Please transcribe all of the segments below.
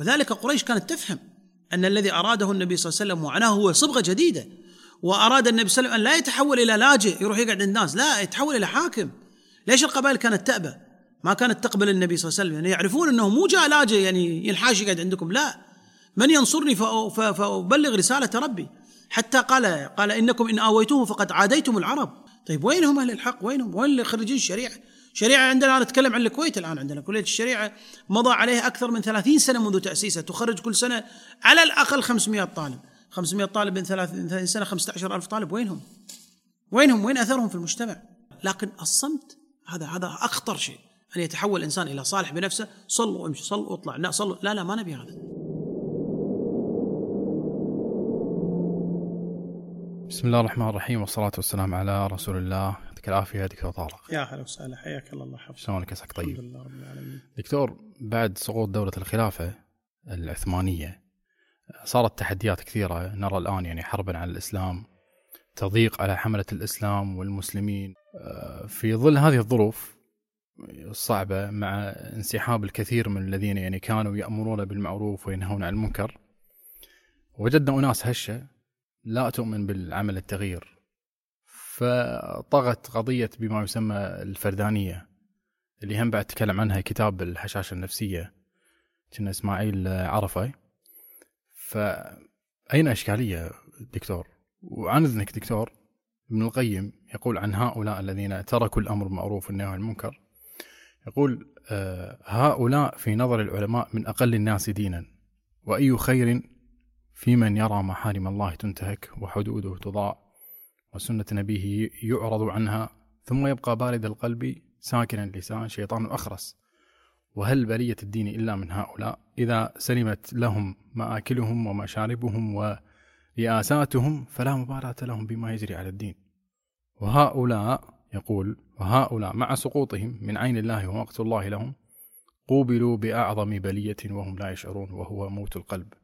وذلك قريش كانت تفهم أن الذي أراده النبي صلى الله عليه وسلم وعناه هو صبغة جديدة وأراد النبي صلى الله عليه وسلم أن لا يتحول إلى لاجئ يروح يقعد عند الناس لا يتحول إلى حاكم. ليش القبائل كانت تأبى؟ ما كانت تقبل النبي صلى الله عليه وسلم يعني يعرفون أنه مو جاء لاجئ يعني ينحاش يقعد عندكم لا. من ينصرني فأبلغ رسالة ربي. حتى قال قال إنكم إن آويتوه فقد عاديتم العرب. طيب وين هم أهل الحق؟ وينهم؟ وين خريجين الشريعة؟ شريعة عندنا أنا أتكلم عن الكويت الآن عندنا. كلية الشريعة مضى عليها أكثر من ثلاثين سنة منذ تأسيسها. تخرج كل سنة على الأقل 500 طالب. 500 طالب من 30 سنة 15 ألف طالب. وينهم؟ وينهم؟ وين أثرهم في المجتمع؟ لكن الصمت هذا هذا أخطر شيء. أن يتحول الإنسان إلى صالح بنفسه. صلوا وامشي صلوا واطلع لا صلوا. لا لا ما نبي هذا. بسم الله الرحمن الرحيم والصلاة والسلام على رسول الله. يعطيك العافية دكتور طارق. يا هلا وسهلا حياك الله الله يحفظك. شلونك عساك طيب. الحمد لله رب العالمين. دكتور بعد سقوط دولة الخلافة العثمانية صارت تحديات كثيرة نرى الآن يعني حربا على الإسلام تضييق على حملة الإسلام والمسلمين. آه، في ظل هذه الظروف الصعبة مع انسحاب الكثير من الذين يعني كانوا يأمرون بالمعروف وينهون عن المنكر وجدنا أناس هشة لا تؤمن بالعمل التغيير. فطغت قضية بما يسمى الفردانية اللي هم بعد تكلم عنها كتاب الهشاشة النفسية كنا إسماعيل عرفة. فأين إشكالية دكتور؟ وعن إذنك دكتور ابن القيم يقول عن هؤلاء الذين تركوا الأمر بالمعروف والنهي عن المنكر يقول آه، هؤلاء في نظر العلماء من أقل الناس دينا وأي خير في من يرى محارم الله تنتهك وحدوده تضاع وسنة نبيه يعرض عنها ثم يبقى بارد القلب ساكن اللسان شيطان أخرس. وهل بلية الدين إلا من هؤلاء؟ إذا سلمت لهم مآكلهم ومشاربهم ورئاساتهم فلا مباراة لهم بما يجري على الدين. وهؤلاء يقول وهؤلاء مع سقوطهم من عين الله ومقت الله لهم قوبلوا بأعظم بلية وهم لا يشعرون وهو موت القلب.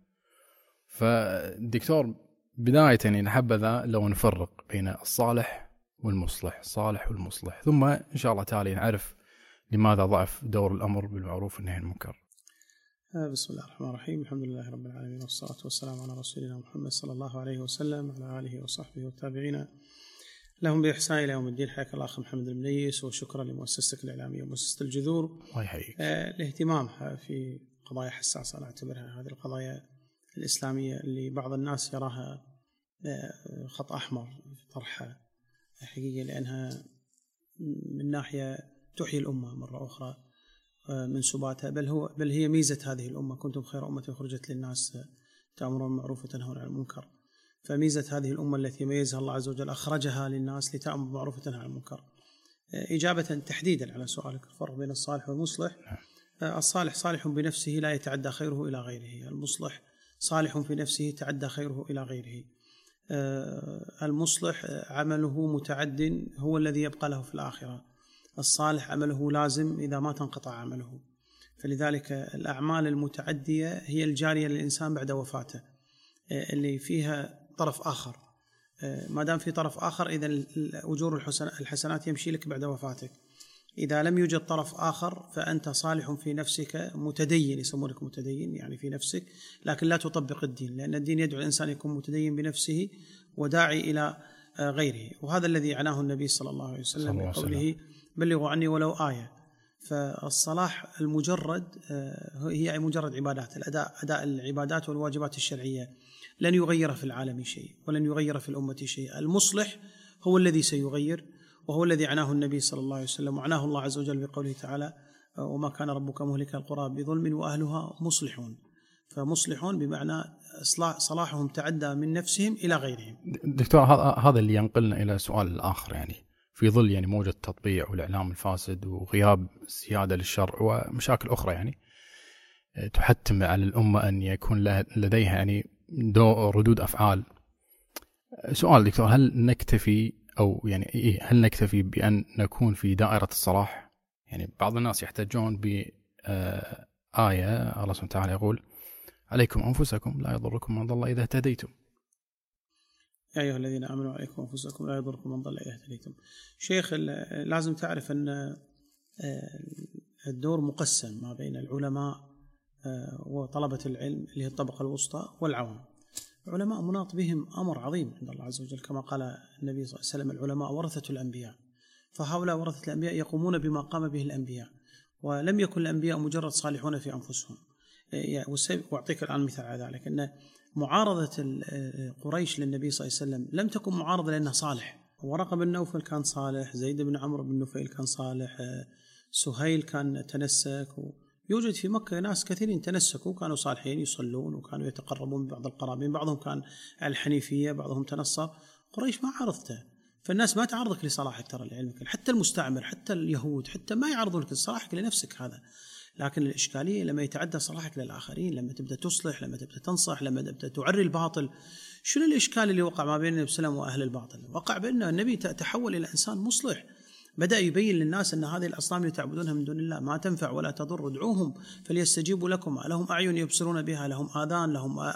فالدكتور بداية يعني نحبذا لو نفرق بين الصالح والمصلح الصالح والمصلح. ثم إن شاء الله تعالى نعرف لماذا ضعف دور الأمر بالمعروف والنهي عن المنكر. آه، بسم الله الرحمن الرحيم. الحمد لله رب العالمين والصلاة والسلام على رسولنا محمد صلى الله عليه وسلم وعلى آله وصحبه والتابعين. لهم بإحسان إلى يوم الدين حياك الله أخ محمد المنيس وشكرا لمؤسستك الإعلامية ومؤسسة الجذور. الله يحييك. آه، لاهتمامها في قضايا حساسة أنا أعتبرها هذه القضايا الإسلامية اللي بعض الناس يراها خط أحمر طرحها حقيقة لأنها من ناحية تحيي الأمة مرة أخرى آه، من سباتها بل هو بل هي ميزة هذه الأمة كنتم خير أمة خرجت للناس تأمرون بالمعروف وتنهون عن المنكر. فميزة هذه الأمة التي ميزها الله عز وجل أخرجها للناس لتأمر بالمعروف وتنهى عن المنكر. آه، إجابة تحديدا على سؤالك الفرق بين الصالح والمصلح. الصالح صالح بنفسه لا يتعدى خيره إلى غيره المصلح صالح في نفسه تعدى خيره إلى غيره. آه، المصلح آه، عمله متعد هو الذي يبقى له في الآخرة. الصالح عمله لازم إذا ما تنقطع عمله. فلذلك الأعمال المتعدية هي الجارية للإنسان بعد وفاته آه، اللي فيها طرف آخر. ما دام في طرف آخر إذا أجور الحسنات يمشي لك بعد وفاتك. إذا لم يوجد طرف آخر فأنت صالح في نفسك متدين يسمونك متدين يعني في نفسك لكن لا تطبق الدين لأن الدين يدعو الإنسان يكون متدين بنفسه وداعي إلى آه، غيره. وهذا الذي عناه النبي صلى الله عليه وسلم بقوله بلغوا عني ولو آية. فالصلاح المجرد آه، هي مجرد عبادات الأداء أداء العبادات والواجبات الشرعية. لن يغير في العالم شيء ولن يغير في الأمة شيء. المصلح هو الذي سيغير. وهو الذي عناه النبي صلى الله عليه وسلم وعناه الله عز وجل بقوله تعالى وما كان ربك مهلك القرى بظلم وأهلها مصلحون فمصلحون بمعنى صلاحهم تعدى من نفسهم إلى غيرهم. دكتور هذا اللي ينقلنا إلى سؤال الآخر يعني في ظل يعني موجة التطبيع والإعلام الفاسد وغياب السياده للشرع ومشاكل أخرى يعني تحتم على الأمة أن يكون لديها يعني ردود أفعال. سؤال دكتور هل نكتفي أو يعني إيه هل نكتفي بأن نكون في دائرة الصلاح؟ يعني بعض الناس يحتاجون ب آه، آية الله سبحانه وتعالى يقول عليكم أنفسكم لا يضركم من ضل إذا اهتديتم. يا أيها الذين آمنوا عليكم أنفسكم لا يضركم من ضل إذا اهتديتم. شيخ لازم تعرف أن آه، الدور مقسم ما بين العلماء آه، وطلبة العلم اللي هي الطبقة الوسطى والعوام. العلماء مناط بهم أمر عظيم عند الله عز وجل كما قال النبي صلى الله عليه وسلم العلماء ورثة الأنبياء. فهؤلاء ورثة الأنبياء يقومون بما قام به الأنبياء ولم يكن الأنبياء مجرد صالحون في أنفسهم. وأعطيك الآن مثال على ذلك أن معارضة قريش للنبي صلى الله عليه وسلم لم تكن معارضة لأنه صالح. ورقة بن نوفل كان صالح زيد بن عمرو بن نفيل كان صالح سهيل كان تنسك يوجد في مكة ناس كثيرين تنسكوا كانوا صالحين يصلون وكانوا يتقربون من بعض القرابين. بعضهم كان على الحنيفية بعضهم تنصر. قريش ما عرضته. فالناس ما تعرضك لصلاحك ترى لعلمك. حتى المستعمر حتى اليهود حتى ما يعرضونك لصلاحك لنفسك هذا. لكن الإشكالية لما يتعدى صلاحك للآخرين لما تبدأ تصلح لما تبدأ تنصح لما تبدأ تعري الباطل شنو الإشكال اللي وقع ما بين النبي صلى الله عليه وسلم وأهل الباطل؟ وقع بأن النبي تحول إلى إنسان مصلح. بدأ يبين للناس أن هذه الأصنام اللي تعبدونها من دون الله. ما تنفع ولا تضر ادعوهم فليستجيبوا لكم. لهم أعين يبصرون بها لهم آذان لهم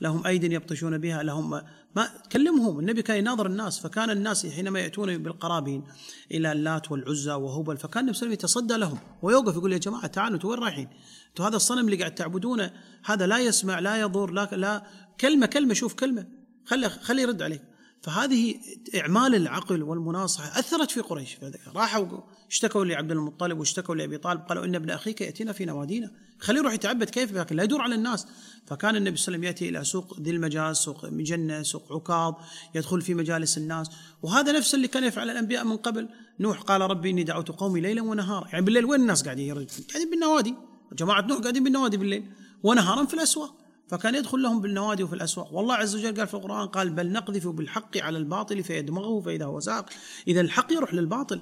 لهم أيد يبطشون بها لهم ما كلمهم. النبي كان يناظر الناس فكان الناس حينما يأتون بالقرابين إلى اللات والعزى وهبل فكان النبي صلى الله عليه وسلم يتصدى لهم ويوقف يقول يا جماعة تعالوا أنتم وين رايحين؟ أنتم هذا الصنم اللي قاعد تعبدونه هذا لا يسمع لا يضر لا لا كلمة كلمة شوف كلمة خلي خلي يرد عليك. فهذه إعمال العقل والمناصحة أثرت في قريش راحوا اشتكوا لعبد المطلب واشتكوا لأبي طالب قالوا إن ابن أخيك يأتينا في نوادينا. خليه يروح يتعبد كيف؟ لكن لا يدور على الناس. فكان النبي صلى الله عليه وسلم يأتي إلى سوق ذي المجاز سوق مجنة سوق عكاظ يدخل في مجالس الناس. وهذا نفس اللي كان يفعل الأنبياء من قبل. نوح قال ربي إني دعوت قومي ليلا ونهارا. يعني بالليل وين الناس قاعدين؟ قاعدين بالنوادي. جماعة نوح قاعدين بالنوادي بالليل ونهارا في الأسواق. فكان يدخل لهم بالنوادي وفي الأسواق. والله عز وجل قال في القرآن قال بل نقذف بالحق على الباطل فيدمغه فإذا هو زاق إذا الحق يروح للباطل.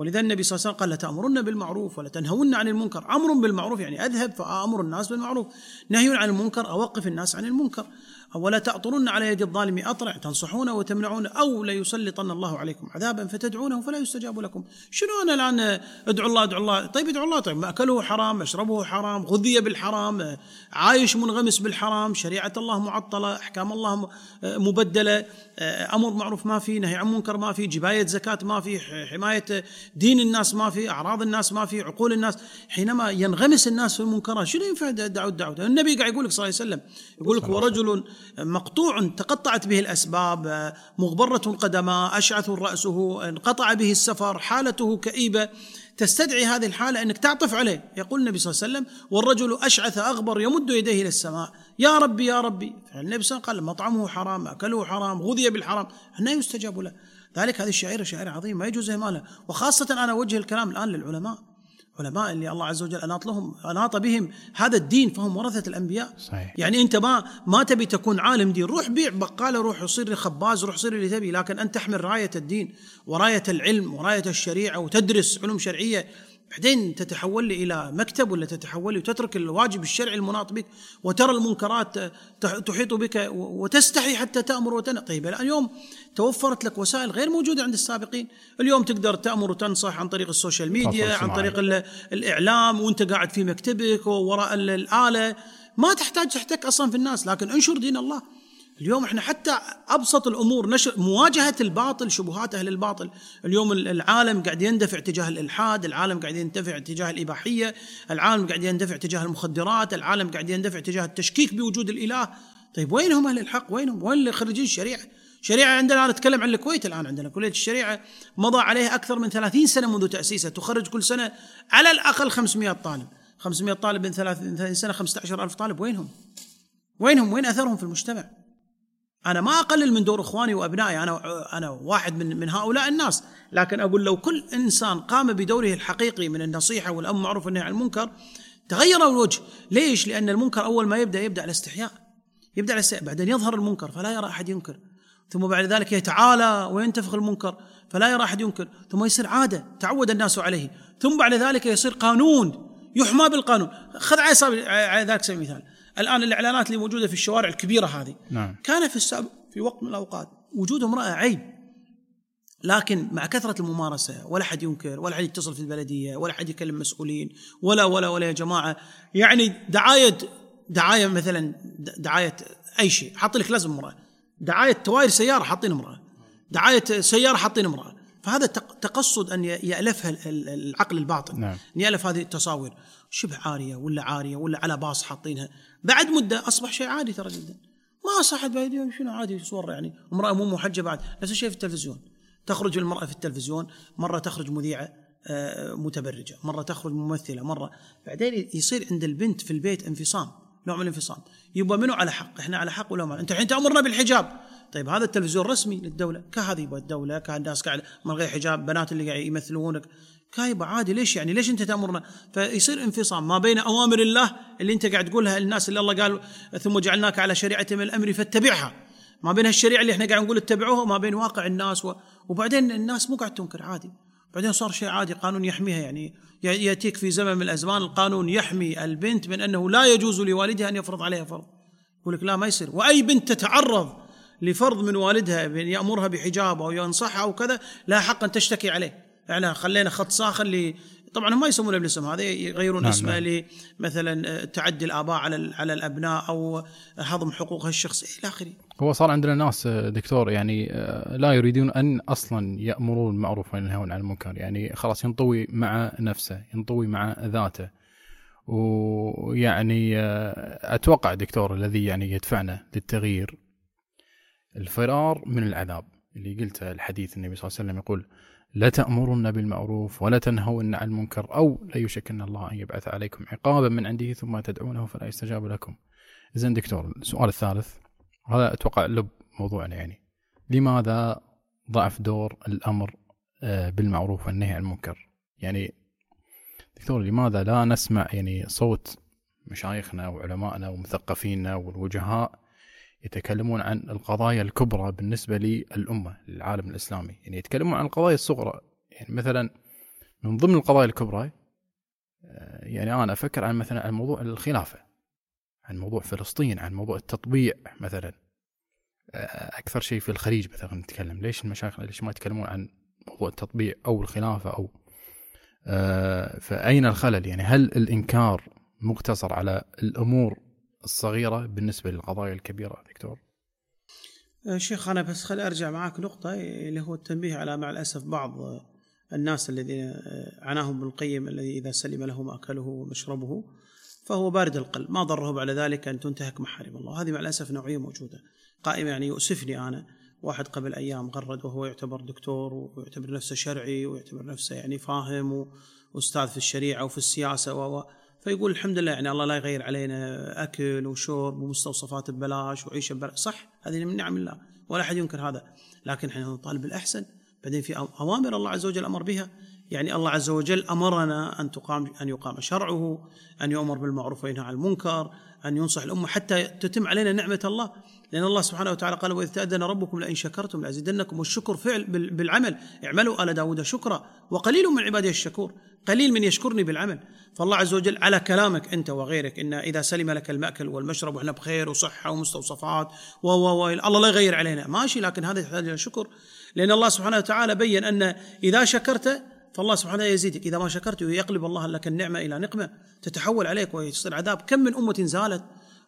ولذا النبي صلى الله عليه وسلم قال لتأمرن بالمعروف ولتنهون عن المنكر. أمر بالمعروف يعني أذهب فأمر الناس بالمعروف. نهي عن المنكر أوقف الناس عن المنكر. ولا تأطرن على يد الظالم أطرع تنصحون وتمنعون أو ليسلطن الله عليكم عذابا فتدعونه فلا يستجاب لكم. شنو أنا الآن أدعو الله أدعو الله؟ طيب ادعو الله طيب مأكله حرام مشربه حرام غذي بالحرام عايش منغمس بالحرام شريعة الله معطلة أحكام الله مبدلة أمر معروف ما في نهي عن منكر ما في جباية زكاة ما في حماية دين الناس ما في أعراض الناس ما في عقول الناس. حينما ينغمس الناس في المنكرات شنو ينفع الدعوة الدعوة النبي قاعد يقول لك صلى الله عليه وسلم يقول لك ورجل مقطوع تقطعت به الأسباب مغبرة قدماه أشعث رأسه انقطع به السفر حالته كئيبة. تستدعي هذه الحالة أنك تعطف عليه. يقول النبي صلى الله عليه وسلم والرجل أشعث أغبر يمد يديه إلى السماء. يا ربي يا ربي. فالنبي صلى الله عليه وسلم قال مطعمه حرام أكله حرام غذي بالحرام. لا يستجاب له. ذلك هذه الشعيرة شعيره عظيمه ما يجوز اهمالها وخاصة أنا أوجه الكلام الآن للعلماء. علماء اللي الله عز وجل أناط لهم أناط بهم هذا الدين فهم ورثة الأنبياء. صحيح. يعني أنت ما ما تبي تكون عالم دين. روح بيع بقالة روح صير خباز روح صير اللي تبي. لكن أنت تحمل راية الدين وراية العلم وراية الشريعة وتدرس علوم شرعية. بعدين تتحول لي إلى مكتب ولا تتحول لي وتترك الواجب الشرعي المناط بك وترى المنكرات تحيط بك وتستحي حتى تأمر وتنهى. طيب اليوم توفرت لك وسائل غير موجودة عند السابقين. اليوم تقدر تأمر وتنصح عن طريق ال social media عن طريق الإعلام وأنت قاعد في مكتبك ووراء الآلة. ما تحتاج تحتك أصلا في الناس لكن انشر دين الله. اليوم إحنا حتى أبسط الأمور نشر مواجهة الباطل شبهات أهل الباطل، اليوم العالم قاعد يندفع تجاه الإلحاد، العالم قاعد يندفع تجاه الإباحية، العالم قاعد يندفع تجاه المخدرات، العالم قاعد يندفع تجاه التشكيك بوجود الإله، طيب وينهم أهل الحق؟ وينهم؟ وين اللي خريجين الشريعة؟ شريعة عندنا أنا أتكلم عن الكويت الآن عندنا كلية الشريعة مضى عليها أكثر من 30 سنة منذ تأسيسها تخرج كل سنة على الأقل 500 طالب 500 طالب من 30 سنة 15000 طالب وينهم؟ وينهم؟ وين أثرهم في المجتمع؟ أنا ما أقلل من دور إخواني وأبنائي أنا أنا واحد من من هؤلاء الناس. لكن أقول لو كل إنسان قام بدوره الحقيقي من النصيحة والأمر معروف والنهي عن المنكر تغير الوجه. ليش؟ لأن المنكر أول ما يبدأ يبدأ على استحياء يبدأ على استحياء بعدين يظهر المنكر فلا يرى أحد ينكر. ثم بعد ذلك يتعالى وينتفخ المنكر فلا يرى أحد ينكر. ثم يصير عادة تعود الناس عليه. ثم بعد ذلك يصير قانون يحمى بالقانون. خذ على ذلك سبيل المثال. الآن الإعلانات اللي موجودة في الشوارع الكبيرة هذه. نعم. كان في السابق في وقت من الأوقات وجود امرأة عيب. لكن مع كثرة الممارسة ولا حد ينكر ولا حد يتصل في البلدية ولا حد يكلم مسؤولين ولا ولا ولا يا جماعة. يعني دعاية دعاية مثلا دعاية أي شيء. حاط لك لازم امرأة. دعاية توائر سيارة حاطين امرأة. دعاية سيارة حاطين امرأة. فهذا تقصد أن يألفها العقل الباطن. نعم. أن يألف هذه التصاوير. شبه عارية ولا عارية ولا على باص حاطينها. بعد مدة أصبح شيء عادي ترى جدا. ما صحت بايديهم شنو عادي صور يعني. امرأة مو محجبه بعد. نفس الشيء في التلفزيون. تخرج المرأة في التلفزيون. مرة تخرج مذيعة آه، متبرجة. مرة تخرج ممثلة. مرة بعدين يصير عند البنت في البيت انفصام. نوع من الانفصام. يبقى منو على حق؟ إحنا على حق ولا ما أنت الحين تامرنا بالحجاب. طيب هذا التلفزيون رسمي للدولة. كهذه يبغى الدولة كالناس قاعد من غير حجاب بنات اللي قاعد يمثلونك. كايبه عادي ليش يعني؟ ليش أنت تأمرنا؟ فيصير انفصام ما بين أوامر الله اللي أنت قاعد تقولها للناس اللي الله قال ثم جعلناك على شريعة من الأمر فاتبعها. ما بين الشريعه اللي إحنا قاعد نقول اتبعوها وما بين واقع الناس و... وبعدين الناس مو قاعد تنكر عادي. بعدين صار شيء عادي قانون يحميها يعني. يأتيك في زمن من الأزمان القانون يحمي البنت من أنه لا يجوز لوالدها أن يفرض عليها فرض. يقول لك لا ما يصير. وأي بنت تتعرض لفرض من والدها يأمرها بحجاب أو ينصحها أو كذا لا حق ان تشتكي عليه إحنا خلينا خط ساخن ل طبعا هم ما يسمونه بالاسم هذا يغيرون نعم اسمه نعم. لمثلا تعدي الآباء على على الأبناء أو هضم حقوقها الشخصيه إلى آخره. هو صار عندنا ناس دكتور يعني لا يريدون أن أصلا يأمرون بالمعروف وينهون عن المنكر يعني خلاص ينطوي مع نفسه ينطوي مع ذاته. ويعني أتوقع دكتور الذي يعني يدفعنا للتغيير الفرار من العذاب اللي قلته الحديث النبي صلى الله عليه وسلم يقول لا تأمرن بالمعروف ولا تنهون عن المنكر أو لا يشك الله أن يبعث عليكم عقابا من عنده ثم تدعونه فلا يستجاب لكم. إذن دكتور السؤال الثالث هذا أتوقع لب موضوعنا يعني. لماذا ضعف دور الأمر آه، بالمعروف والنهي عن المنكر؟ يعني دكتور لماذا لا نسمع يعني صوت مشايخنا وعلمائنا ومثقفينا والوجهاء يتكلمون عن القضايا الكبرى بالنسبة للأمة للعالم الإسلامي. يعني يتكلمون عن القضايا الصغرى. يعني مثلا من ضمن القضايا الكبرى آه، يعني أنا أفكر عن مثلا عن موضوع الخلافة عن موضوع فلسطين عن موضوع التطبيع مثلا. آه، أكثر شيء في الخليج مثلا نتكلم. ليش المشايخ ليش ما يتكلمون عن موضوع التطبيع أو الخلافة أو آه، فأين الخلل؟ يعني هل الإنكار مقتصر على الأمور الصغيرة بالنسبة للقضايا الكبيرة دكتور؟ آه، شيخ أنا بس خلي أرجع معك نقطة اللي هو التنبيه على مع الأسف بعض الناس الذين آه، عناهم بالقيم الذي إذا سلم له مأكله ومشربه فهو بارد القلب. ما ضره بعد ذلك أن تنتهك محارم الله. هذه مع الأسف نوعية موجودة. قائمة يعني يؤسفني أنا. واحد قبل أيام غرد وهو يعتبر دكتور ويعتبر نفسه شرعي ويعتبر نفسه يعني فاهم وأستاذ في الشريعة وفي السياسة و فيقول الحمد لله يعني الله لا يغير علينا أكل وشرب ومستوصفات ببلاش وعيشه ببلاش صح؟ هذه من نعم الله ولا أحد ينكر هذا لكن إحنا نطالب بالاحسن بعدين في أوامر الله عز وجل أمر بها. يعني الله عز وجل أمرنا أن تقام أن يقام شرعه أن يؤمر بالمعروف وينهى عن المنكر أن ينصح الأمة حتى تتم علينا نعمة الله. لأن الله سبحانه وتعالى قال وإذ تأذن ربكم لئن شكرتم لأزيدنكم. والشكر فعل بالعمل. اعملوا آل داود شكرا. وقليل من عبادي الشكور. قليل من يشكرني بالعمل. فالله عز وجل على كلامك أنت وغيرك. إن إذا سلم لك المأكل والمشرب وإحنا بخير وصحة ومستوصفات و الله لا يغير علينا. ماشي لكن هذا يحتاج إلى شكر. لأن الله سبحانه وتعالى بين أن إذا شكرت فالله سبحانه يزيدك. إذا ما شكرت يقلب الله لك النعمة إلى نقمة تتحول عليك ويصير عذاب. كم من أمة زالت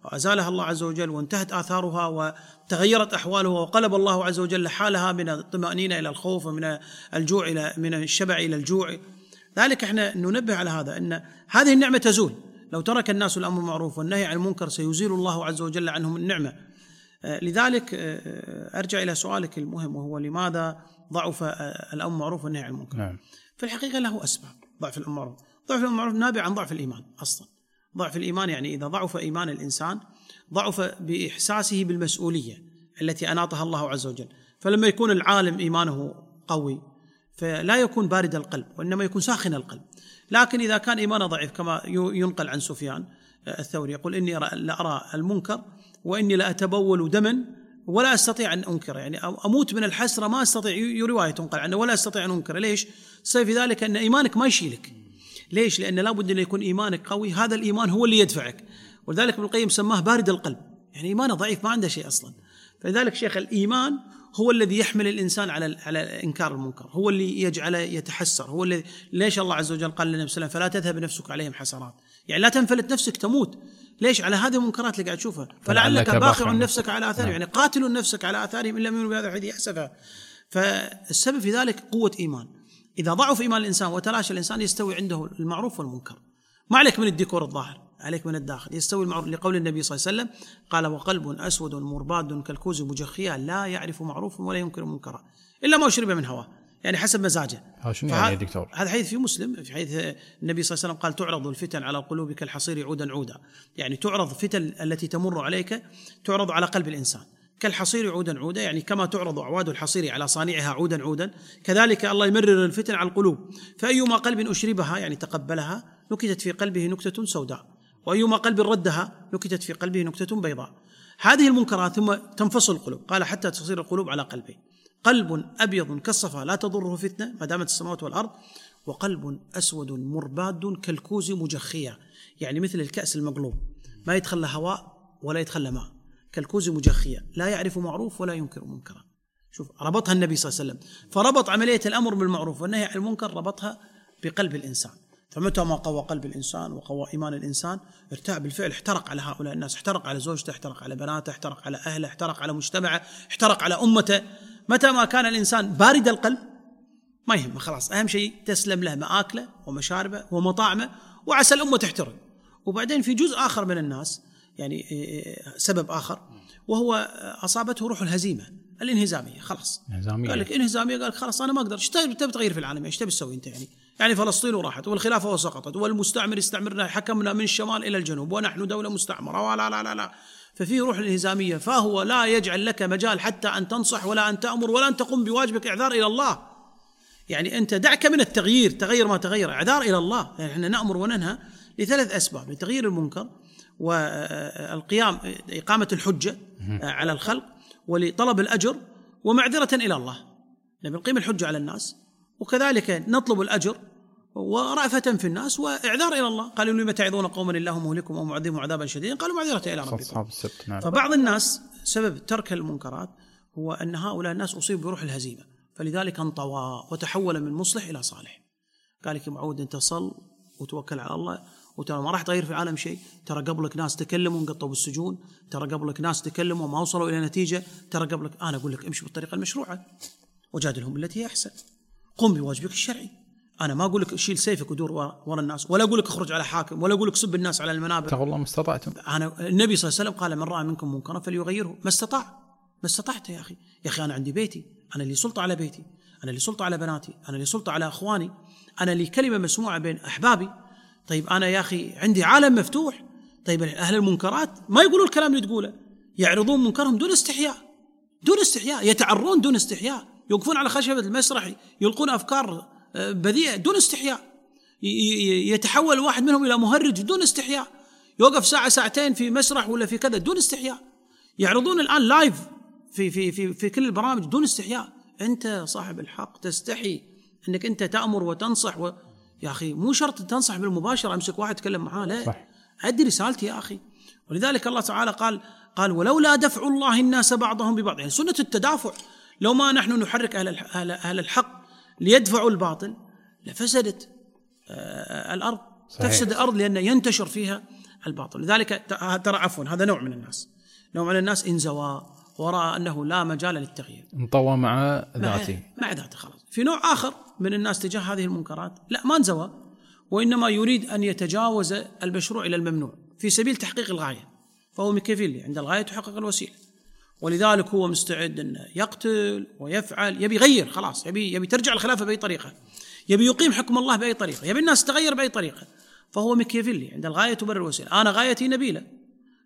وأزالها الله عز وجل وانتهت آثارها وتغيرت أحوالها وقلب الله عز وجل حالها من الطمأنينة إلى الخوف ومن الجوع إلى من الشبع إلى الجوع. ذلك إحنا ننبه على هذا إن هذه النعمة تزول. لو ترك الناس الأمر بالمعروف والنهي عن المنكر سيزيل الله عز وجل عنهم النعمة. آه، لذلك آه، أرجع إلى سؤالك المهم وهو لماذا ضعف آه، الأمر بالمعروف والنهي عن المنكر؟ نعم. في الحقيقة له أسباب. ضعف الأمر بالمعروف ضعف الأمر بالمعروف نابع عن ضعف الإيمان أصلا. ضعف الإيمان يعني إذا ضعف إيمان الإنسان ضعف بإحساسه بالمسؤولية التي أناطها الله عز وجل. فلما يكون العالم إيمانه قوي فلا يكون بارد القلب وإنما يكون ساخن القلب. لكن إذا كان إيمانه ضعيف كما ينقل عن سفيان آه، الثوري يقول إني لا أرى المنكر وإني لا أتبول دما ولا أستطيع أن انكره يعني أموت من الحسرة ما أستطيع رواية تنقل عنه ولا أستطيع أن انكره ليش؟ السبب في ذلك أن إيمانك ما يشيلك. ليش؟ لأن لابد أن يكون إيمانك قوي. هذا الإيمان هو اللي يدفعك. ولذلك ابن القيم سماه بارد القلب. يعني إيمانه ضعيف ما عنده شيء أصلا. فلذلك شيخ الإيمان هو الذي يحمل الإنسان على على إنكار المنكر، هو اللي يجعله يتحسر، هو الذي ليش الله عز وجل قال للنبي صلى الله عليه وسلم فلا تذهب نفسك عليهم حسرات، يعني لا تنفلت نفسك تموت، ليش؟ على هذه المنكرات اللي قاعد تشوفها، فلعلك باخع نفسك على آثارهم، نعم. يعني قاتلوا نفسك على آثارهم إن لم يؤمنوا بهذا الحديث اسفا. فالسبب في ذلك قوة إيمان. إذا ضعف إيمان الإنسان وتلاشى الإنسان يستوي عنده المعروف والمنكر. ما عليك من الديكور الظاهر عليك من الداخل. يستوي المعروف لقول النبي صلى الله عليه وسلم قال وقلب أسود مرباد كالكوز مجخيا لا يعرف معروفا ولا ينكر منكرا إلا ما شرب من هواه. يعني حسب مزاجه. ها شنو يعني يا دكتور؟ هذا حديث في مسلم في حديث النبي صلى الله عليه وسلم قال تعرض الفتن على القلوب كالحصير عودا عودا. يعني تعرض الفتن التي تمر عليك تعرض على قلب الإنسان. كالحصير عودا عودا يعني كما تعرض أعواد الحصير على صانعها عودا عودا كذلك الله يمرر الفتن على القلوب. فأيما قلب أشربها يعني تقبلها نكتت في قلبه نكتة سوداء. وأيما قلب ردها نكتت في قلبه نكتة بيضاء. هذه المنكرات ثم تنفصل القلوب. قال حتى تصير القلوب على قلبين قلب أبيض كالصفا لا تضره فتنة ما دامت السماوات والأرض وقلب أسود مرباد كالكوز مجخية. يعني مثل الكأس المقلوب. ما يدخل هواء ولا يدخل ماء. كالكوز مجخية. لا يعرف معروف ولا ينكر منكرا. شوف ربطها النبي صلى الله عليه وسلم. فربط عملية الأمر بالمعروف والنهي عن المنكر ربطها بقلب الإنسان. فمتى ما قوى قلب الإنسان وقوى إيمان الإنسان ارتاع بالفعل احترق على هؤلاء الناس، احترق على زوجته، احترق على بناته، احترق على أهله، احترق على مجتمعه، احترق على أمته، متى ما كان الإنسان بارد القلب ما يهمه خلاص. أهم شيء تسلم له مآكله ومشاربه ومطاعمه وعسى الأمة تحترم. وبعدين في جزء آخر من الناس يعني إيه، إيه، سبب آخر وهو أصابته روح الهزيمة الانهزامية خلاص. انهزامية. قال لك انهزامية قال لك خلاص أنا ما أقدر. إيش تبي تغير في العالم؟ إيش تبي تسوي أنت يعني؟ يعني فلسطين وراحت والخلافة وسقطت والمستعمر استعمرنا حكمنا من الشمال إلى الجنوب ونحن دولة مستعمرة ولا لا لا لا. ففي روح الانهزاميه فهو لا يجعل لك مجال حتى أن تنصح ولا أن تأمر ولا أن تقوم بواجبك إعذار إلى الله. يعني أنت دعك من التغيير تغير ما تغير إعذار إلى الله. يعني إحنا نأمر وننهى لثلاث أسباب لتغيير المنكر والقيام إقامة الحجة على الخلق ولطلب الأجر ومعذرة إلى الله. نبي نقيم الحجة على الناس وكذلك نطلب الأجر ورأفة في الناس وإعذار إلى الله. قالوا لم تعظون قوما الله مهلكهم أو معذبهم عذابا شديدا. قالوا معذرة إلى ربكم. أصحاب السبت نعم. فبعض الناس سبب ترك المنكرات هو أن هؤلاء الناس أصيبوا بروح الهزيمة. فلذلك انطوى وتحول من مصلح إلى صالح. قال لك معود أنت صل وتوكل على الله. وترى ما راح تغير في العالم شيء. ترى قبلك ناس تكلموا انقطوا بالسجون. ترى قبلك ناس تكلموا وما وصلوا إلى نتيجة. ترى قبلك أنا أقول لك امشي بالطريقة المشروعة. وجادلهم بالتي هي أحسن. قم بواجبك الشرعي. أنا ما أقول لك شيل سيفك ودور ورا الناس ولا أقول لك اخرج على حاكم ولا أقول لك سب الناس على المنابر. اتقوا الله ما استطعتم. أنا النبي صلى الله عليه وسلم قال من رأى منكم منكرا فليغيره. ما استطاع. ما استطعت يا أخي. يا أخي أنا عندي بيتي. أنا اللي سلطة على بيتي. أنا اللي سلطة على بناتي. أنا اللي سلطة على أخواني. أنا اللي كلمة مسموعة بين أحبابي. طيب أنا يا أخي عندي عالم مفتوح. طيب أهل المنكرات ما يقولون الكلام اللي تقوله. يعرضون منكرهم دون استحياء. دون استحياء. يتعرون دون استحياء. يوقفون على خشبة المسرح. يلقون أفكار بذيئه دون استحياء. يتحول واحد منهم إلى مهرج دون استحياء. يوقف ساعة ساعتين في مسرح ولا في كذا دون استحياء. يعرضون الآن لايف في في في في كل البرامج دون استحياء. أنت صاحب الحق تستحي أنك أنت تأمر وتنصح و... يا أخي مو شرط تنصح بالمباشرة أمسك واحد اتكلم معاه لا. صح. أدي رسالتي يا أخي. ولذلك الله تعالى قال قال ولولا دفع الله الناس بعضهم ببعض. يعني سنة التدافع. لو ما نحن نحرك أهل أهل الحق ليدفعوا الباطل لفسدت آه، الأرض. صحيح. تفسد الأرض لأن ينتشر فيها الباطل. لذلك ترى عفوا هذا نوع من الناس. نوع من الناس انزوى ورأى أنه لا مجال للتغيير. انطوى مع ذاته. مع ذاته خلاص. في نوع آخر من الناس تجاه هذه المنكرات لا ما انزوى وإنما يريد أن يتجاوز المشروع إلى الممنوع في سبيل تحقيق الغاية فهو ميكافيلي عند الغاية تحقق الوسيلة. ولذلك هو مستعد أنه يقتل ويفعل. يبي يغير خلاص. يبي يبي ترجع الخلافة بأي طريقة. يبي يقيم حكم الله بأي طريقة. يبي الناس تغير بأي طريقة. فهو ميكيافيلي عند الغاية تبرر الوسيلة. أنا غايتي نبيلة.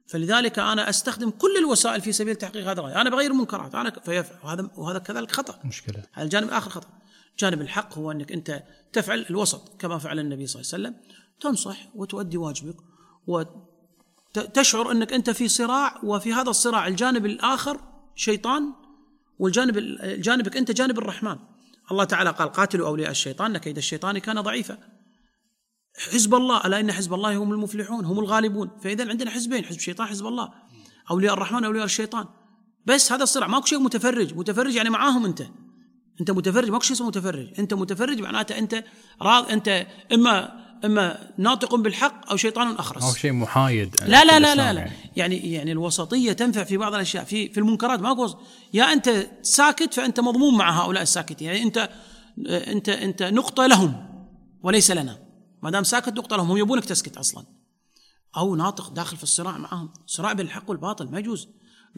فلذلك أنا أستخدم كل الوسائل في سبيل تحقيق هذا الغاية. أنا بغير المنكرات أنا فيفعل. وهذا وهذا كذلك خطأ. مشكلة. هذا الجانب الآخر خطأ. الجانب الحق هو أنك أنت تفعل الوسط كما فعل النبي صلى الله عليه وسلم. تنصح وتؤدي واجبك وتشعر أنك أنت في صراع وفي هذا الصراع الجانب الآخر شيطان والجانب جانبك أنت جانب الرحمن. الله تعالى قال قاتلوا أولياء الشيطان إن كيد الشيطان كان ضعيفا. حزب الله ألا إن حزب الله هم المفلحون هم الغالبون. فاذا عندنا حزبين حزب الشيطان حزب الله. أولياء الرحمن أولياء الشيطان. بس هذا الصراع ماكو شيء متفرج. متفرج يعني معاهم أنت. أنت متفرج ماكو شيء اسمه متفرج. أنت متفرج معناته أنت راض أنت إما إما ناطق بالحق أو شيطان أخرس. أو شيء محايد. لا لا لا لا, لا. يعني. يعني يعني الوسطية تنفع في بعض الأشياء. في في المنكرات ماكو وسط. يا أنت ساكت فأنت مضمون مع هؤلاء الساكتين. يعني أنت أنت أنت نقطة لهم وليس لنا. ما دام ساكت نقطة لهم. هم يبونك تسكت أصلا. أو ناطق داخل في الصراع معهم. صراع بين الحق والباطل ما يجوز.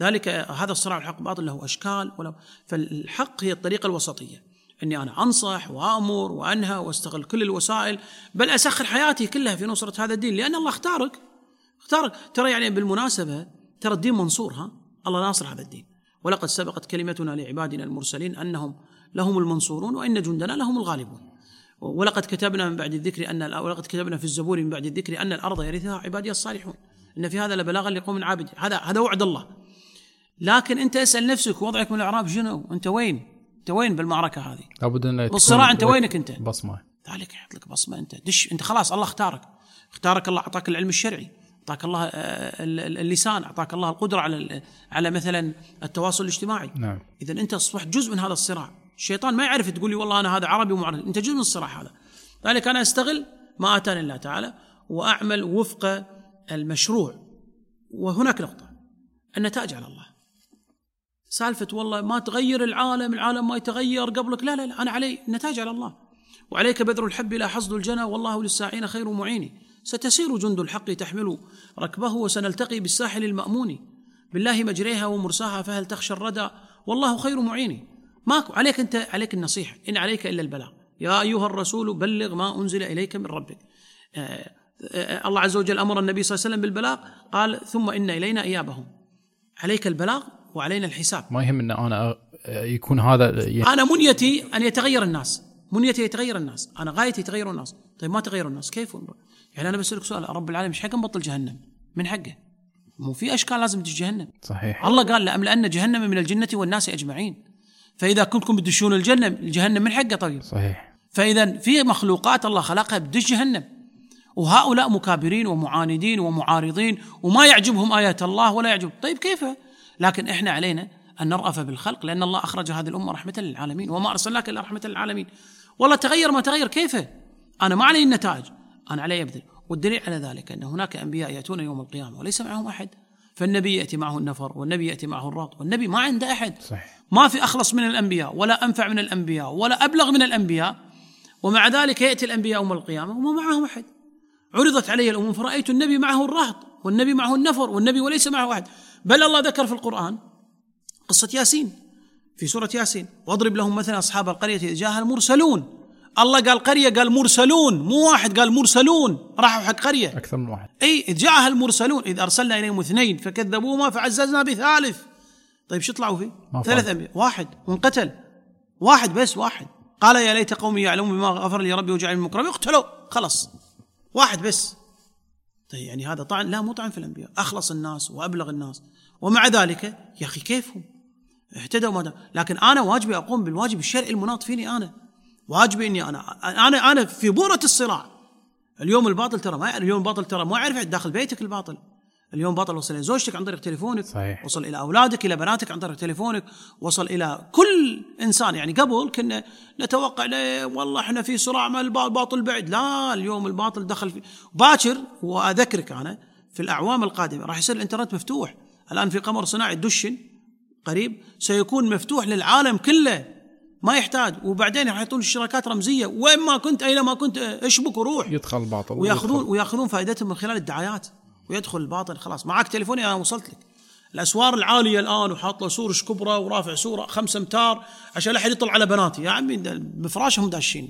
ذلك هذا الصراع بالحق والباطل له أشكال وله. فالحق هي الطريقة الوسطية. إني أنا أنصح وامر وأنهى وأستغل كل الوسائل بل أسخر حياتي كلها في نصرة هذا الدين لأن الله اختارك. اختارك. ترى يعني بالمناسبة ترى الدين منصور ها؟ الله ناصر هذا الدين. ولقد سبقت كلمتنا لعبادنا المرسلين أنهم لهم المنصورون وإن جندنا لهم الغالبون. ولقد كتبنا من بعد الذكر أن ولقد كتبنا في الزبور من بعد الذكر أن الأرض يرثها عبادي الصالحون. إن في هذا لبلاغا لقوم عابد هذا هذا وعد الله. لكن أنت اسأل نفسك وضعك من الأعراب شنو؟ أنت وين؟ انت وين بالمعركة هذه؟ لابد أن تكون بالصراع انت وينك أنت؟ بصمة. ذلك يحط لك بصمة أنت. دش أنت خلاص الله اختارك. اختارك الله أعطاك العلم الشرعي. أعطاك الله آه، ال- ال- اللسان. أعطاك الله القدرة على على مثلا التواصل الاجتماعي. نعم. اذا أنت أصبحت جزء من هذا الصراع. الشيطان ما يعرف تقول لي والله أنا هذا عربي ومعربي أنت جزء من الصراع هذا. لذلك أنا أستغل ما آتاني الله تعالى وأعمل وفق المشروع. وهناك نقطة. النتائج على الله. سالفة والله ما تغير العالم العالم ما يتغير قبلك. لا لا لا أنا علي النتائج على الله. وعليك بذر الحب إلى حصد الجنى والله للساعين خير معين ستسير جند الحق تحمل ركبه وسنلتقي بالساحل المأمون. بالله مجريها ومرساها فهل تخشى الردى؟ والله خير معين ماكو. عليك أنت عليك النصيحة. إن عليك إلا البلاغ. يا أيها الرسول بلغ ما أنزل إليك من ربك. آه، آه، الله عز وجل أمر النبي صلى الله عليه وسلم بالبلاغ. قال ثم إن إلينا إيابهم. عليك البلاغ وعلينا الحساب. ما يهم إن أنا يكون هذا يعني أنا منيتي أن يتغير الناس. منيتي يتغير الناس. أنا غايتي يتغير الناس. طيب ما تغير الناس؟ كيف؟ يعني أنا بسألك سؤال. رب العالمين إيش حق نبطل جهنم؟ من حقه. مو في أشكال لازم تجي جهنم. صحيح. الله قال لأملأن جهنم من الجنة والناس أجمعين. فإذا كنتم بدشون الجنة الجهنم من حقه. طيب. صحيح. فإذا في مخلوقات الله خلقها بدش جهنم. وهؤلاء مكابرين ومعاندين ومعارضين وما يعجبهم آيات الله ولا يعجب. طيب كيف؟ لكن إحنا علينا أن نرأف بالخلق لأن الله أخرج هذه الأمة رحمة للعالمين وما أرسلناك إلا رحمة للعالمين. والله تغير ما تغير كيف؟ أنا ما علي النتائج أنا علي أبذل والدليل على ذلك أن هناك أنبياء يأتون يوم القيامة وليس معهم أحد. فالنبي يأتي معه النفر والنبي يأتي معه الرهط والنبي ما عنده أحد. صحيح. ما في أخلص من الأنبياء ولا أنفع من الأنبياء ولا أبلغ من الأنبياء. ومع ذلك يأتي الأنبياء يوم القيامة وما معهم أحد. عرضت علي الأمم فرأيت النبي معه الرهط والنبي معه النفر والنبي وليس معه أحد. بل الله ذكر في القرآن قصة ياسين في سورة ياسين. واضرب لهم مثلا أصحاب القرية إذ جاءها المرسلون. الله قال قرية قال مرسلون. مو واحد قال مرسلون. راحوا حق قرية. أكثر من واحد. إي إذ جاءها المرسلون. إذ أرسلنا إليهم اثنين فكذبوهما فعززنا بثالث. طيب شو طلعوا فيه؟ ثلاث فاز. انبياء واحد. وانقتل واحد بس واحد. قال يا ليت قومي يعلمون بما غفر لي ربي وجعلني من المكرمين اقتلوا. خلص واحد بس. طيب يعني هذا طعن لا مو طعن في الأنبياء أخلص الناس وأبلغ الناس. ومع ذلك يا أخي كيفهم؟ اهتدوا ما. لكن أنا واجبي أقوم بالواجب الشرعي المناط فيني أنا. واجبي إني أنا أنا أنا في بؤره الصراع. اليوم الباطل ترى ما اليوم الباطل ترى ما يعرف داخل بيتك الباطل. اليوم باطل وصل إلى زوجتك عن طريق تليفونك صحيح. وصل إلى أولادك إلى بناتك عن طريق تليفونك وصل إلى كل إنسان. يعني قبل كنا نتوقع لا والله إحنا في صراع مع الب- الباطل بعد لا اليوم الباطل دخل في باكر وأذكرك أنا في الأعوام القادمة راح يصير الإنترنت مفتوح. الآن في قمر صناعي دشن قريب سيكون مفتوح للعالم كله. ما يحتاج. وبعدين راح يعطون الشراكات رمزية. وين ما كنت أينما كنت اشبك وروح يدخل الباطل وياخذون ويدخل. ويأخذون فائدتهم من خلال الدعايات. ويدخل الباطل خلاص. معك تليفوني أنا وصلت لك. الأسوار العالية الآن وحاط له سور كبرى ورافع سوره خمسة أمتار عشان لا أحد يطلع على بناتي. يا عمي بفراشهم داشين.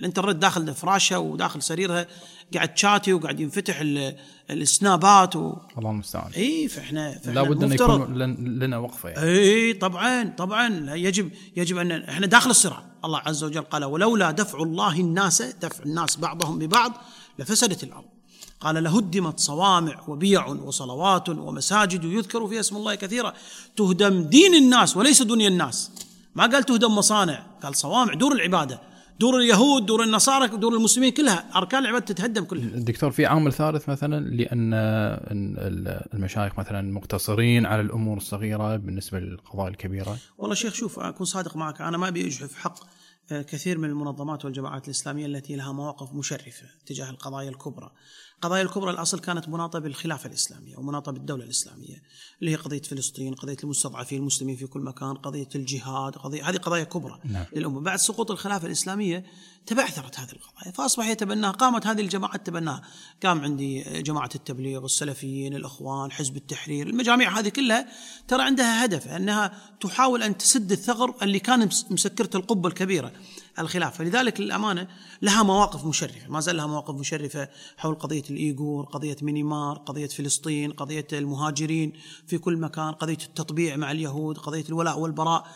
الانترنت داخل فراشها وداخل سريرها قاعد تشاتي وقاعد ينفتح ال- السنابات و... الله المستعان. إي فاحنا, فإحنا لابد أن يكون لن- لنا وقفة يعني. إي طبعا طبعا. يجب يجب ان إحنا داخل الصراع. الله عز وجل قال ولولا دفع الله الناس دفع الناس بعضهم ببعض لفسدت الأرض. قال لهدمت صوامع وبيع وصلوات ومساجد يذكر فيها اسم الله كثيرا. تهدم دين الناس وليس دنيا الناس. ما قال تهدم مصانع قال صوامع دور العبادة دور اليهود دور النصارى دور المسلمين كلها. أركان العبادة تتهدم كلها. الدكتور في عامل ثالث مثلا لأن المشايخ مثلا مقتصرين على الأمور الصغيرة بالنسبة للقضايا الكبيرة. والله شيخ شوف أكون صادق معك أنا ما أبي أجحف حق كثير من المنظمات والجماعات الإسلامية التي لها مواقف مشرفة تجاه القضايا الكبرى. القضايا الكبرى الأصل كانت مناطة بالخلافة الإسلامية ومناطة بالدولة الإسلامية اللي هي قضية فلسطين قضية المستضعفين المسلمين في كل مكان قضية الجهاد قضية هذه قضايا كبرى نعم. للأمة. بعد سقوط الخلافة الإسلامية تبعثرت هذه القضايا فأصبح يتبناها قامت هذه الجماعات تبناها قام عندي جماعة التبليغ السلفيين الإخوان حزب التحرير المجاميع هذه كلها ترى عندها هدف أنها تحاول أن تسد الثغر اللي كان مسكرة القبة الكبيرة. الخلافة لذلك للأمانة لها مواقف مشرفة. ما زال لها مواقف مشرفة حول قضية الإيغور قضية ميانمار قضية فلسطين قضية المهاجرين في كل مكان قضية التطبيع مع اليهود قضية الولاء والبراء.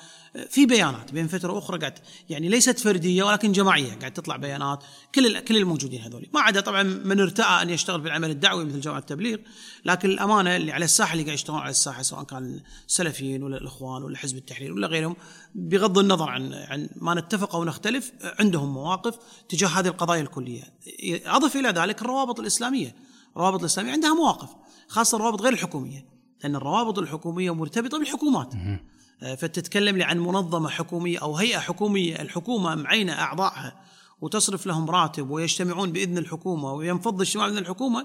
في بيانات بين فترة وأخرى قاعد يعني ليست فردية ولكن جماعية قاعد تطلع بيانات. كل كل الموجودين هذول ما عدا طبعا من ارتأى أن يشتغل في العمل الدعوي مثل جماعة التبليغ لكن الأمانة اللي على الساحة اللي قاعد يشتغلون على الساحة سواء كان السلفيين ولا الإخوان ولا حزب التحرير ولا غيرهم بغض النظر عن عن ما نتفق أو نختلف عندهم مواقف تجاه هذه القضايا الكلية. أضف إلى ذلك الروابط الإسلامية. الروابط الإسلامية عندها مواقف خاصة الروابط غير الحكومية لأن الروابط الحكومية مرتبطة بالحكومات. فتتكلم لي عن منظمة حكومية أو هيئة حكومية الحكومة معينة أعضائها وتصرف لهم راتب ويجتمعون بإذن الحكومة وينفض اجتماع بإذن الحكومة.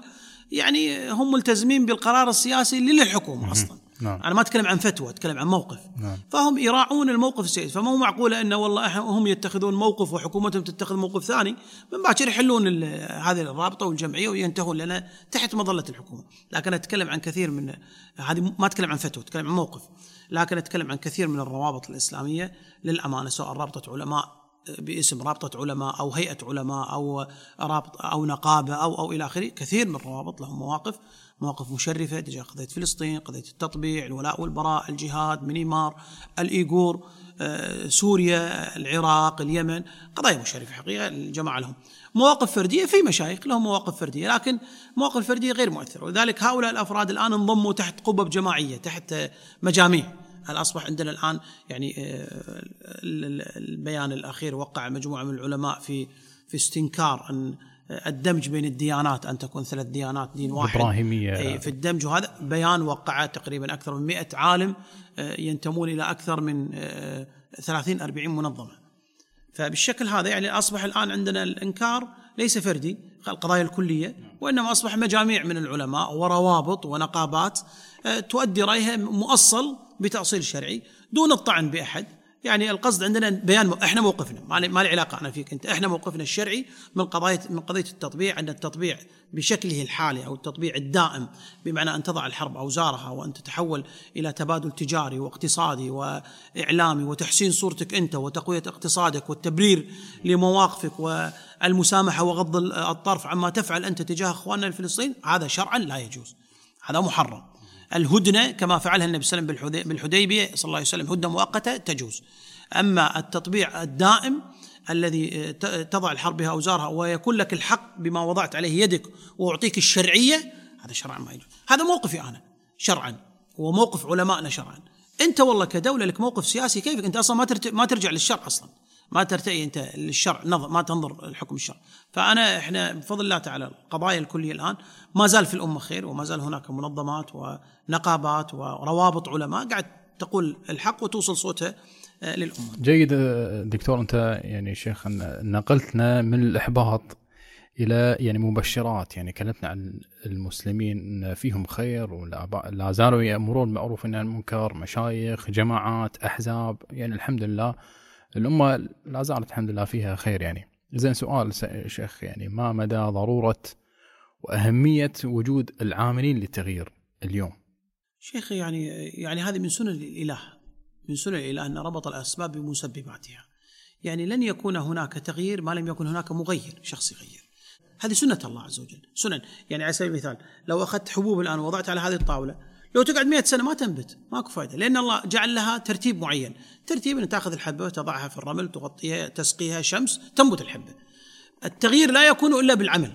يعني هم ملتزمين بالقرار السياسي للحكومة أصلا. نعم. أنا ما أتكلم عن فتوى أتكلم عن موقف. نعم. فهم يراعون الموقف السياسي. فما هو معقولة إنه والله هم يتخذون موقف وحكومتهم تتخذ موقف ثاني؟ من باكر يحلون هذه الرابطة والجمعية وينتهون لنا تحت مظلة الحكومة. لكن أتكلم عن كثير من هذه ما أتكلم عن فتوى أتكلم عن موقف. لكن أتكلم عن كثير من الروابط الإسلامية. للأمانة سواء رابطة علماء باسم رابطة علماء أو هيئة علماء أو رابط أو نقابة أو أو إلى آخره كثير من الروابط لهم مواقف مواقف مشرفة. تجاه قضية فلسطين قضية التطبيع الولاء والبراء الجهاد مينيمار الإيغور آه، سوريا العراق اليمن قضايا مشرفة حقيقة الجماعة لهم. مواقف فردية في مشايخ لهم مواقف فردية لكن مواقف فردية غير مؤثرة. ولذلك هؤلاء الأفراد الآن انضموا تحت قبب جماعية تحت مجاميع. هل اصبح عندنا الآن يعني آه، البيان الأخير وقع مجموعة من العلماء في في استنكار أن الدمج بين الديانات أن تكون ثلاث ديانات دين واحد إبراهيمية. في الدمج. وهذا بيان وقعه تقريبا أكثر من 100 عالم آه، ينتمون إلى أكثر من 30 آه، 40 منظمة. فبالشكل هذا يعني أصبح الآن عندنا الإنكار ليس فردي القضايا الكلية وإنما أصبح مجاميع من العلماء وروابط ونقابات تؤدي رأيها مؤصل بتأصيل شرعي دون الطعن بأحد. يعني القصد عندنا بيان م... إحنا موقفنا. ما لي علاقة أنا فيك أنت. إحنا موقفنا الشرعي من قضيه من قضية التطبيع أن التطبيع بشكله الحالي أو التطبيع الدائم بمعنى أن تضع الحرب أوزارها وأن تتحول إلى تبادل تجاري واقتصادي وإعلامي وتحسين صورتك أنت وتقوية اقتصادك والتبرير لمواقفك والمسامحة وغض الطرف عما تفعل أنت تجاه إخواننا الفلسطينيين هذا شرعا لا يجوز. هذا محرم. الهدنة كما فعلها النبي صلى الله عليه وسلم بالحديبية صلى الله عليه وسلم. هدنة مؤقتة تجوز. أما التطبيع الدائم الذي تضع الحرب بها أوزارها ويكون لك الحق بما وضعت عليه يدك وأعطيك الشرعية هذا شرعا ما يجوز. هذا موقفي أنا شرعا. وموقف علمائنا شرعا. أنت والله كدولة لك موقف سياسي كيفك؟ أنت أصلا ما ما ترجع للشرع أصلا. ما ترتئي أنت للشرع ما تنظر الحكم الشرع فأنا إحنا بفضل الله تعالى القضايا الكلية الآن ما زال في الأمة خير وما زال هناك منظمات ونقابات وروابط علماء قاعد تقول الحق وتوصل صوتها آه، للأمة. جيد دكتور أنت يعني شيخ نقلتنا من الإحباط إلى يعني مبشرات يعني كلمتنا عن المسلمين إن فيهم خير ولا زالوا يأمرون بالمعروف والنهي عن المنكر مشايخ جماعات أحزاب يعني الحمد لله الأمة لا زالت الحمد لله فيها خير يعني. زين سؤال شيخ يعني ما مدى ضرورة وأهمية وجود العاملين للتغيير اليوم؟ شيخ يعني يعني هذه من سنن الإله من سنن الإله أن ربط الأسباب بمسبباتها. يعني لن يكون هناك تغيير ما لم يكن هناك مغير شخص يغير. هذه سنة الله عز وجل. سنن يعني على سبيل المثال لو أخذت حبوب الآن ووضعت على هذه الطاولة لو تقعد مئة سنة ما تنبت ماكو فائدة لأن الله جعل لها ترتيب معين. ترتيب أن تأخذ الحبة وتضعها في الرمل تغطيها تسقيها شمس تنبت الحبة. التغيير لا يكون إلا بالعمل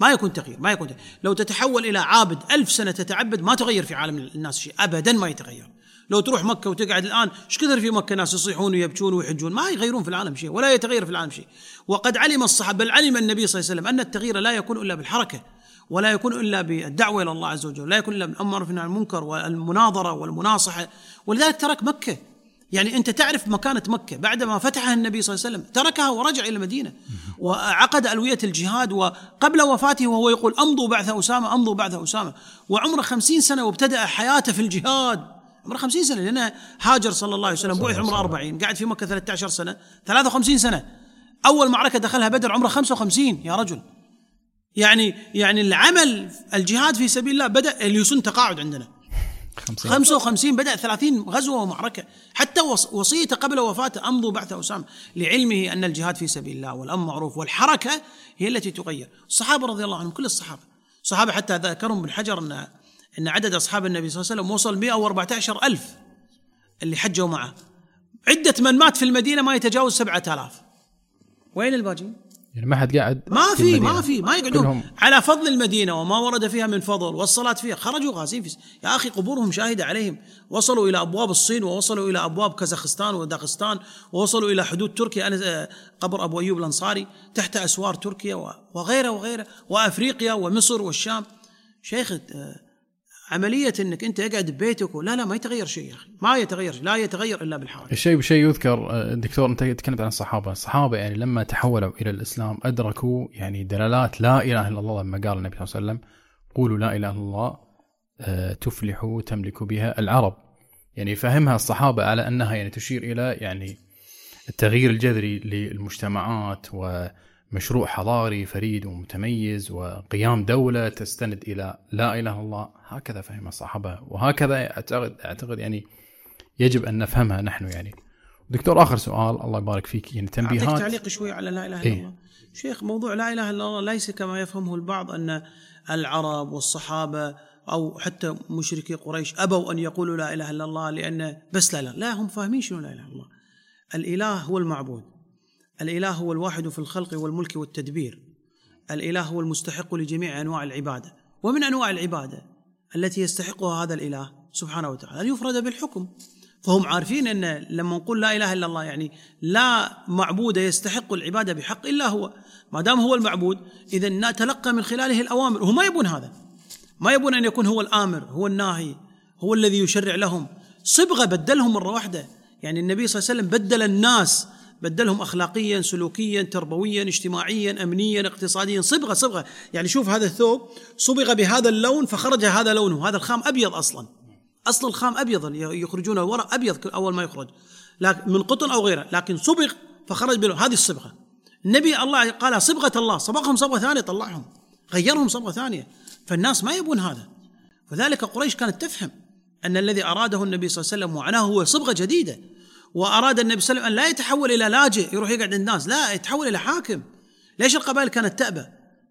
ما يكون تغيير ما يكون تغيير. لو تتحول إلى عابد ألف سنة تتعبد ما تغير في عالم الناس شيء أبدا ما يتغير. لو تروح مكة وتقعد الآن إيش كثر في مكة ناس يصيحون ويبكون ويحجون؟ ما يغيرون في العالم شيء ولا يتغير في العالم شيء. وقد علم الصحابة بل علم النبي صلى الله عليه وسلم أن التغيير لا يكون إلا بالحركة. ولا يكون إلا بالدعوة إلى الله عز وجل، لا يكون إلا بالأمر في المنكر والمناظرة والمناصحة، ولذلك ترك مكة. يعني أنت تعرف مكانة مكة. بعدما فتحها النبي صلى الله عليه وسلم تركها ورجع إلى المدينة. وعقد ألوية الجهاد وقبل وفاته وهو يقول أمضوا بعث أسامة أمضوا بعث أسامة. وعمره خمسين سنة وابتدأ حياته في الجهاد. عمره خمسين سنة لأنه هاجر صلى الله عليه وسلم بعث عمره 40 قاعد في مكة 13 سنة 53 سنة. أول معركة دخلها بدر عمره 55 يا رجل. يعني يعني العمل الجهاد في سبيل الله بدأ اليوسن تقاعد عندنا. 55 بدأ 30 غزوة ومعركة. حتى وصيته قبل وفاته أمضوا بعث أسامة لعلمه أن الجهاد في سبيل الله والأمر معروف والحركة هي التي تغير. الصحابة رضي الله عنهم كل الصحابة. الصحابة حتى ذكرهم ابن حجر أن أن عدد أصحاب النبي صلى الله عليه وسلم وصل 114 ألف اللي حجوا معه. عدة من مات في المدينة ما يتجاوز 7000 وين الباقيين؟ يعني ما حد قاعد ما في ما في ما يقعدون على فضل المدينة وما ورد فيها من فضل والصلاة فيها. خرجوا غازين في يا أخي قبورهم شاهدة عليهم. وصلوا إلى أبواب الصين ووصلوا إلى أبواب كازاخستان وداغستان ووصلوا إلى حدود تركيا أنا آه، قبر أبو أيوب الأنصاري تحت أسوار تركيا وغيره وغيره وأفريقيا ومصر والشام. شيخ آه، عملية إنك أنت اقعد ببيتك لا لا ما يتغير شيء يا أخي. ما يتغير لا يتغير إلا بالحركة. الشيء بشيء يذكر آه، دكتور أنت تكلمت عن الصحابة. الصحابة يعني لما تحولوا إلى الإسلام أدركوا يعني دلالات لا إله إلا الله لما قال النبي صلى الله عليه وسلم قولوا لا إله إلا الله آه، تفلحوا تملك بها العرب. يعني فهمها الصحابة على أنها يعني تشير إلى يعني التغيير الجذري للمجتمعات و مشروع حضاري فريد ومتميز وقيام دولة تستند إلى لا إله إلا الله. هكذا فهم الصحابة. وهكذا أعتقد أعتقد يعني يجب أن نفهمها نحن يعني. دكتور آخر سؤال. الله يبارك فيك. يعني تنبيهات. أعطيك تعليق شوي على لا إله إلا إيه؟ الله. شيخ موضوع لا إله إلا الله ليس كما يفهمه البعض أن العرب والصحابة أو حتى مشركي قريش أبوا أن يقولوا لا إله إلا الله لأن بس لا لا لا هم فاهمين شنو لا إله إلا الله. الإله هو المعبود. الإله هو الواحد في الخلق والملك والتدبير. الإله هو المستحق لجميع أنواع العبادة. ومن أنواع العبادة التي يستحقها هذا الإله سبحانه وتعالى أن يفرد بالحكم. فهم عارفين أن لما نقول لا إله إلا الله يعني لا معبود يستحق العبادة بحق إلا هو. ما دام هو المعبود اذا نتلقى من خلاله الأوامر. وهم ما يبون هذا. ما يبون أن يكون هو الآمر هو الناهي هو الذي يشرع لهم. صبغة بدلهم مرة واحدة. يعني النبي صلى الله عليه وسلم بدل الناس بدلهم اخلاقيا سلوكيا تربويا اجتماعيا امنيا اقتصاديا. صبغة صبغة. يعني شوف هذا الثوب صبغ بهذا اللون فخرج هذا لونه. هذا الخام أبيض أصلا. أصل الخام أبيض يخرجون الورق أبيض أول ما يخرج. لكن من قطن أو غيره. لكن صبغ فخرج بلون. هذه الصبغة. النبي الله قال صبغة الله. صبغهم صبغة ثانية طلعهم. غيرهم صبغة ثانية. فالناس ما يبون هذا. فذلك قريش كانت تفهم أن الذي أراده النبي صلى الله عليه وسلم وعناه هو صبغة جديدة. وأراد النبي صلى الله عليه وسلم أن لا يتحول إلى لاجئ يروح يقعد عند الناس. لا يتحول إلى حاكم. ليش القبائل كانت تأبى؟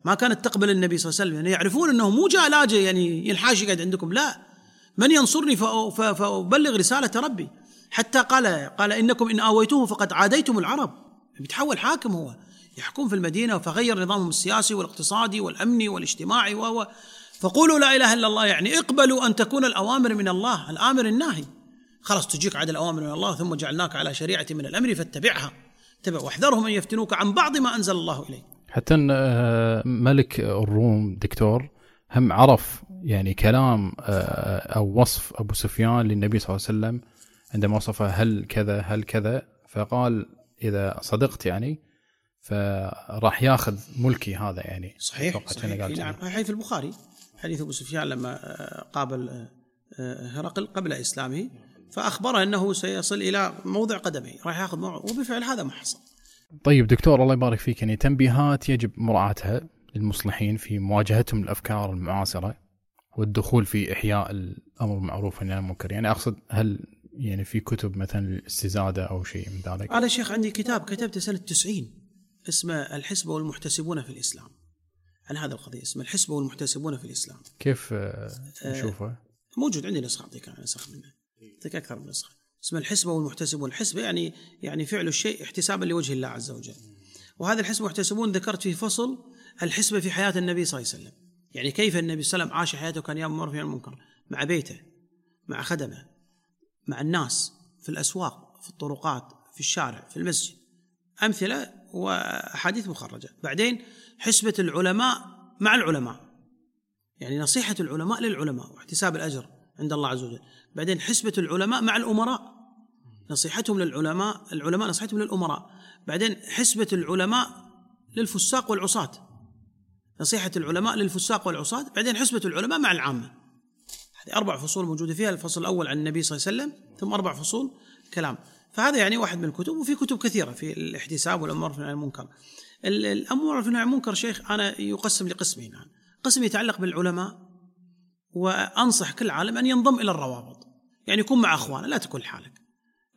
ما كانت تقبل النبي صلى الله عليه وسلم. يعني يعرفون إنه مو جاء لاجئ يعني ينحاش يقعد عندكم. لا. من ينصرني فأبلغ رسالة ربي. حتى قال قال إنكم إن آويتوه فقد عاديتم العرب. بيتحول حاكم هو. يحكم في المدينة فغير نظامهم السياسي والاقتصادي والأمني والاجتماعي و فقولوا لا إله إلا الله يعني اقبلوا أن تكون الأوامر من الله الآمر الناهي. خلاص تجيك عدل الأوامر من الله ثم جعلناك على شريعة من الأمر فاتبعها. اتبع واحذرهم أن يفتنوك عن بعض ما أنزل الله إليك. حتى آه، ملك الروم دكتور هم عرف يعني كلام آه، أو وصف أبو سفيان للنبي صلى الله عليه وسلم عندما وصفه هل كذا هل كذا فقال إذا صدقت يعني فراح ياخذ ملكي هذا يعني. صحيح, صحيح. نعم حديث البخاري حديث أبو سفيان لما آه، قابل هرقل قبل إسلامه. فأخبره أنه سيصل إلى موضع قدمه راح ياخذ موضع وبالفعل هذا ما حصل طيب دكتور الله يبارك فيك. يعني تنبيهات يجب مراعاتها للمصلحين في مواجهتهم الأفكار المعاصرة والدخول في إحياء الأمر بالمعروف والنهي عن المنكر. يعني أقصد هل يعني في كتب مثلا الاستزادة أو شيء من ذلك؟ أنا شيخ عندي كتاب كتبته سنة 90 اسمه الحسبة والمحتسبون في الإسلام. عن هذا القضية اسمه الحسبة والمحتسبون في الإسلام. كيف نشوفه؟ آه موجود عندي نسخة أعطيك نسخ منه. يعطيك أكثر من نسخة. اسمه الحسبه والمحتسبون الحسبه يعني يعني فعل الشيء احتسابا لوجه الله عز وجل. وهذا الحسبه والمحتسبون ذكرت في فصل الحسبه في حياة النبي صلى الله عليه وسلم. يعني كيف النبي صلى الله عليه وسلم عاش حياته كان يأمر في المنكر؟ مع بيته مع خدمه مع الناس في الأسواق في الطرقات في الشارع في المسجد. أمثلة وأحاديث مخرجة. بعدين حسبة العلماء مع العلماء. يعني نصيحة العلماء للعلماء واحتساب الأجر. عند الله عز وجل. بعدين حسبة العلماء مع الأمراء. نصيحتهم للعلماء العلماء نصيحتهم للأمراء. بعدين حسبة العلماء للفساق والعصاة. نصيحة العلماء للفساق والعصاة. بعدين حسبة العلماء مع العامة. هذه أربع فصول موجودة فيها الفصل الأول عن النبي صلى الله عليه وسلم ثم أربع فصول كلام. فهذا يعني واحد من الكتب وفي كتب كثيرة في الاحتساب والأمر في المنكر. الأمر في المنكر شيخ أنا يقسم لقسمين قسم يتعلق بالعلماء وأنصح كل عالم أن ينضم إلى الروابط. يعني يكون مع أخوانه لا تكون لحالك.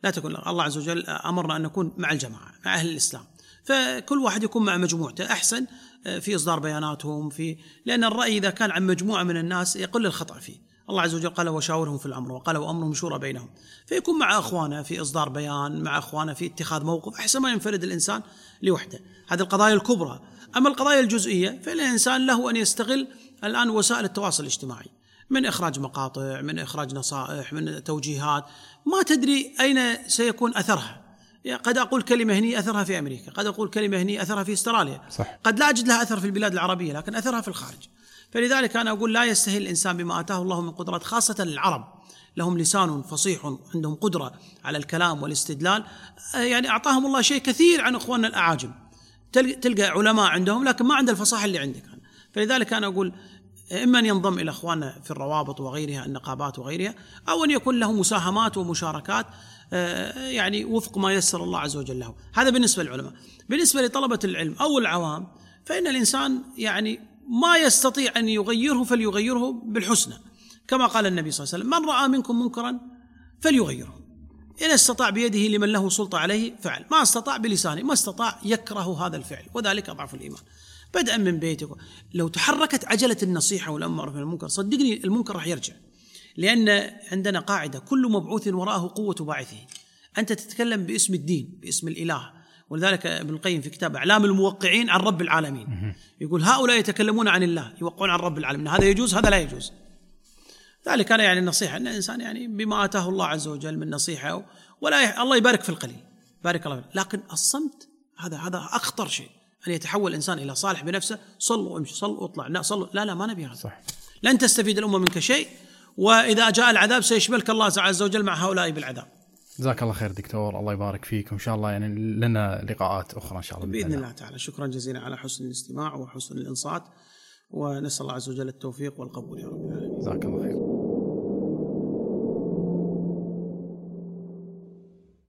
لا تكون الله عز وجل أمرنا أن نكون مع الجماعة مع أهل الإسلام. فكل واحد يكون مع مجموعته. أحسن آه، في إصدار بياناتهم في لأن الرأي إذا كان عن مجموعة من الناس يقل الخطأ فيه. الله عز وجل قال وشاورهم في الأمر وقال وأمرهم شورى بينهم فيكون مع أخوانه في إصدار بيان مع أخوانه في اتخاذ موقف أحسن ما ينفرد الإنسان لوحده. هذه القضايا الكبرى. أما القضايا الجزئية فالإنسان له أن يستغل الآن وسائل التواصل الاجتماعي. من إخراج مقاطع من إخراج نصائح من توجيهات ما تدري أين سيكون أثرها. قد أقول كلمة هني أثرها في أمريكا قد أقول كلمة هني أثرها في أستراليا. صح. قد لا أجد لها أثر في البلاد العربية لكن أثرها في الخارج. فلذلك أنا أقول لا يستهل الإنسان بما آتاه الله من قدرات خاصة العرب. لهم لسان فصيح عندهم قدرة على الكلام والاستدلال. يعني أعطاهم الله شيء كثير عن إخواننا الأعاجم. تلقى علماء عندهم لكن ما عنده الفصاحة اللي عندك. فلذلك أنا أقول إما أن ينضم إلى إخواننا في الروابط وغيرها النقابات وغيرها أو أن يكون له مساهمات ومشاركات آه، يعني وفق ما يسر الله عز وجل له هذا بالنسبة للعلماء. بالنسبة لطلبة العلم أو العوام فإن الإنسان يعني ما يستطيع أن يغيره فليغيره بالحسنى. كما قال النبي صلى الله عليه وسلم من رأى منكم منكرا فليغيره. إن استطاع بيده لمن له سلطة عليه فعل. ما استطاع بلسانه ما استطاع يكره هذا الفعل وذلك أضعف الإيمان. بدءا من بيتك. لو تحركت عجلة النصيحة والأمر من المنكر صدقني المنكر راح يرجع. لأن عندنا قاعدة كل مبعوث وراءه قوة باعثه. أنت تتكلم باسم الدين باسم الإله. ولذلك ابن القيم في كتاب أعلام الموقعين عن رب العالمين. يقول هؤلاء يتكلمون عن الله يوقعون عن رب العالمين. هذا يجوز هذا لا يجوز. ذلك أنا يعني النصيحة أن الإنسان يعني بما آتاه الله عز وجل من نصيحة ولا الله يبارك في القليل. بارك الله فيك. لكن الصمت هذا هذا أخطر شيء. أن يتحول الإنسان إلى صالح بنفسه صلوا وامشي صلوا واطلع. لا صلوا. لا لا ما نبي هذا. صح. لن تستفيد الأمة منك شيء وإذا جاء العذاب سيشملك الله عز وجل مع هؤلاء بالعذاب. جزاك الله خير دكتور. الله يبارك فيك. وإن شاء الله يعني لنا لقاءات أخرى إن شاء الله بإذن الله تعالى. شكرا جزيلا على حسن الاستماع وحسن الإنصات ونسأل الله عز وجل التوفيق والقبول يا رب. العالمين جزاك الله خير.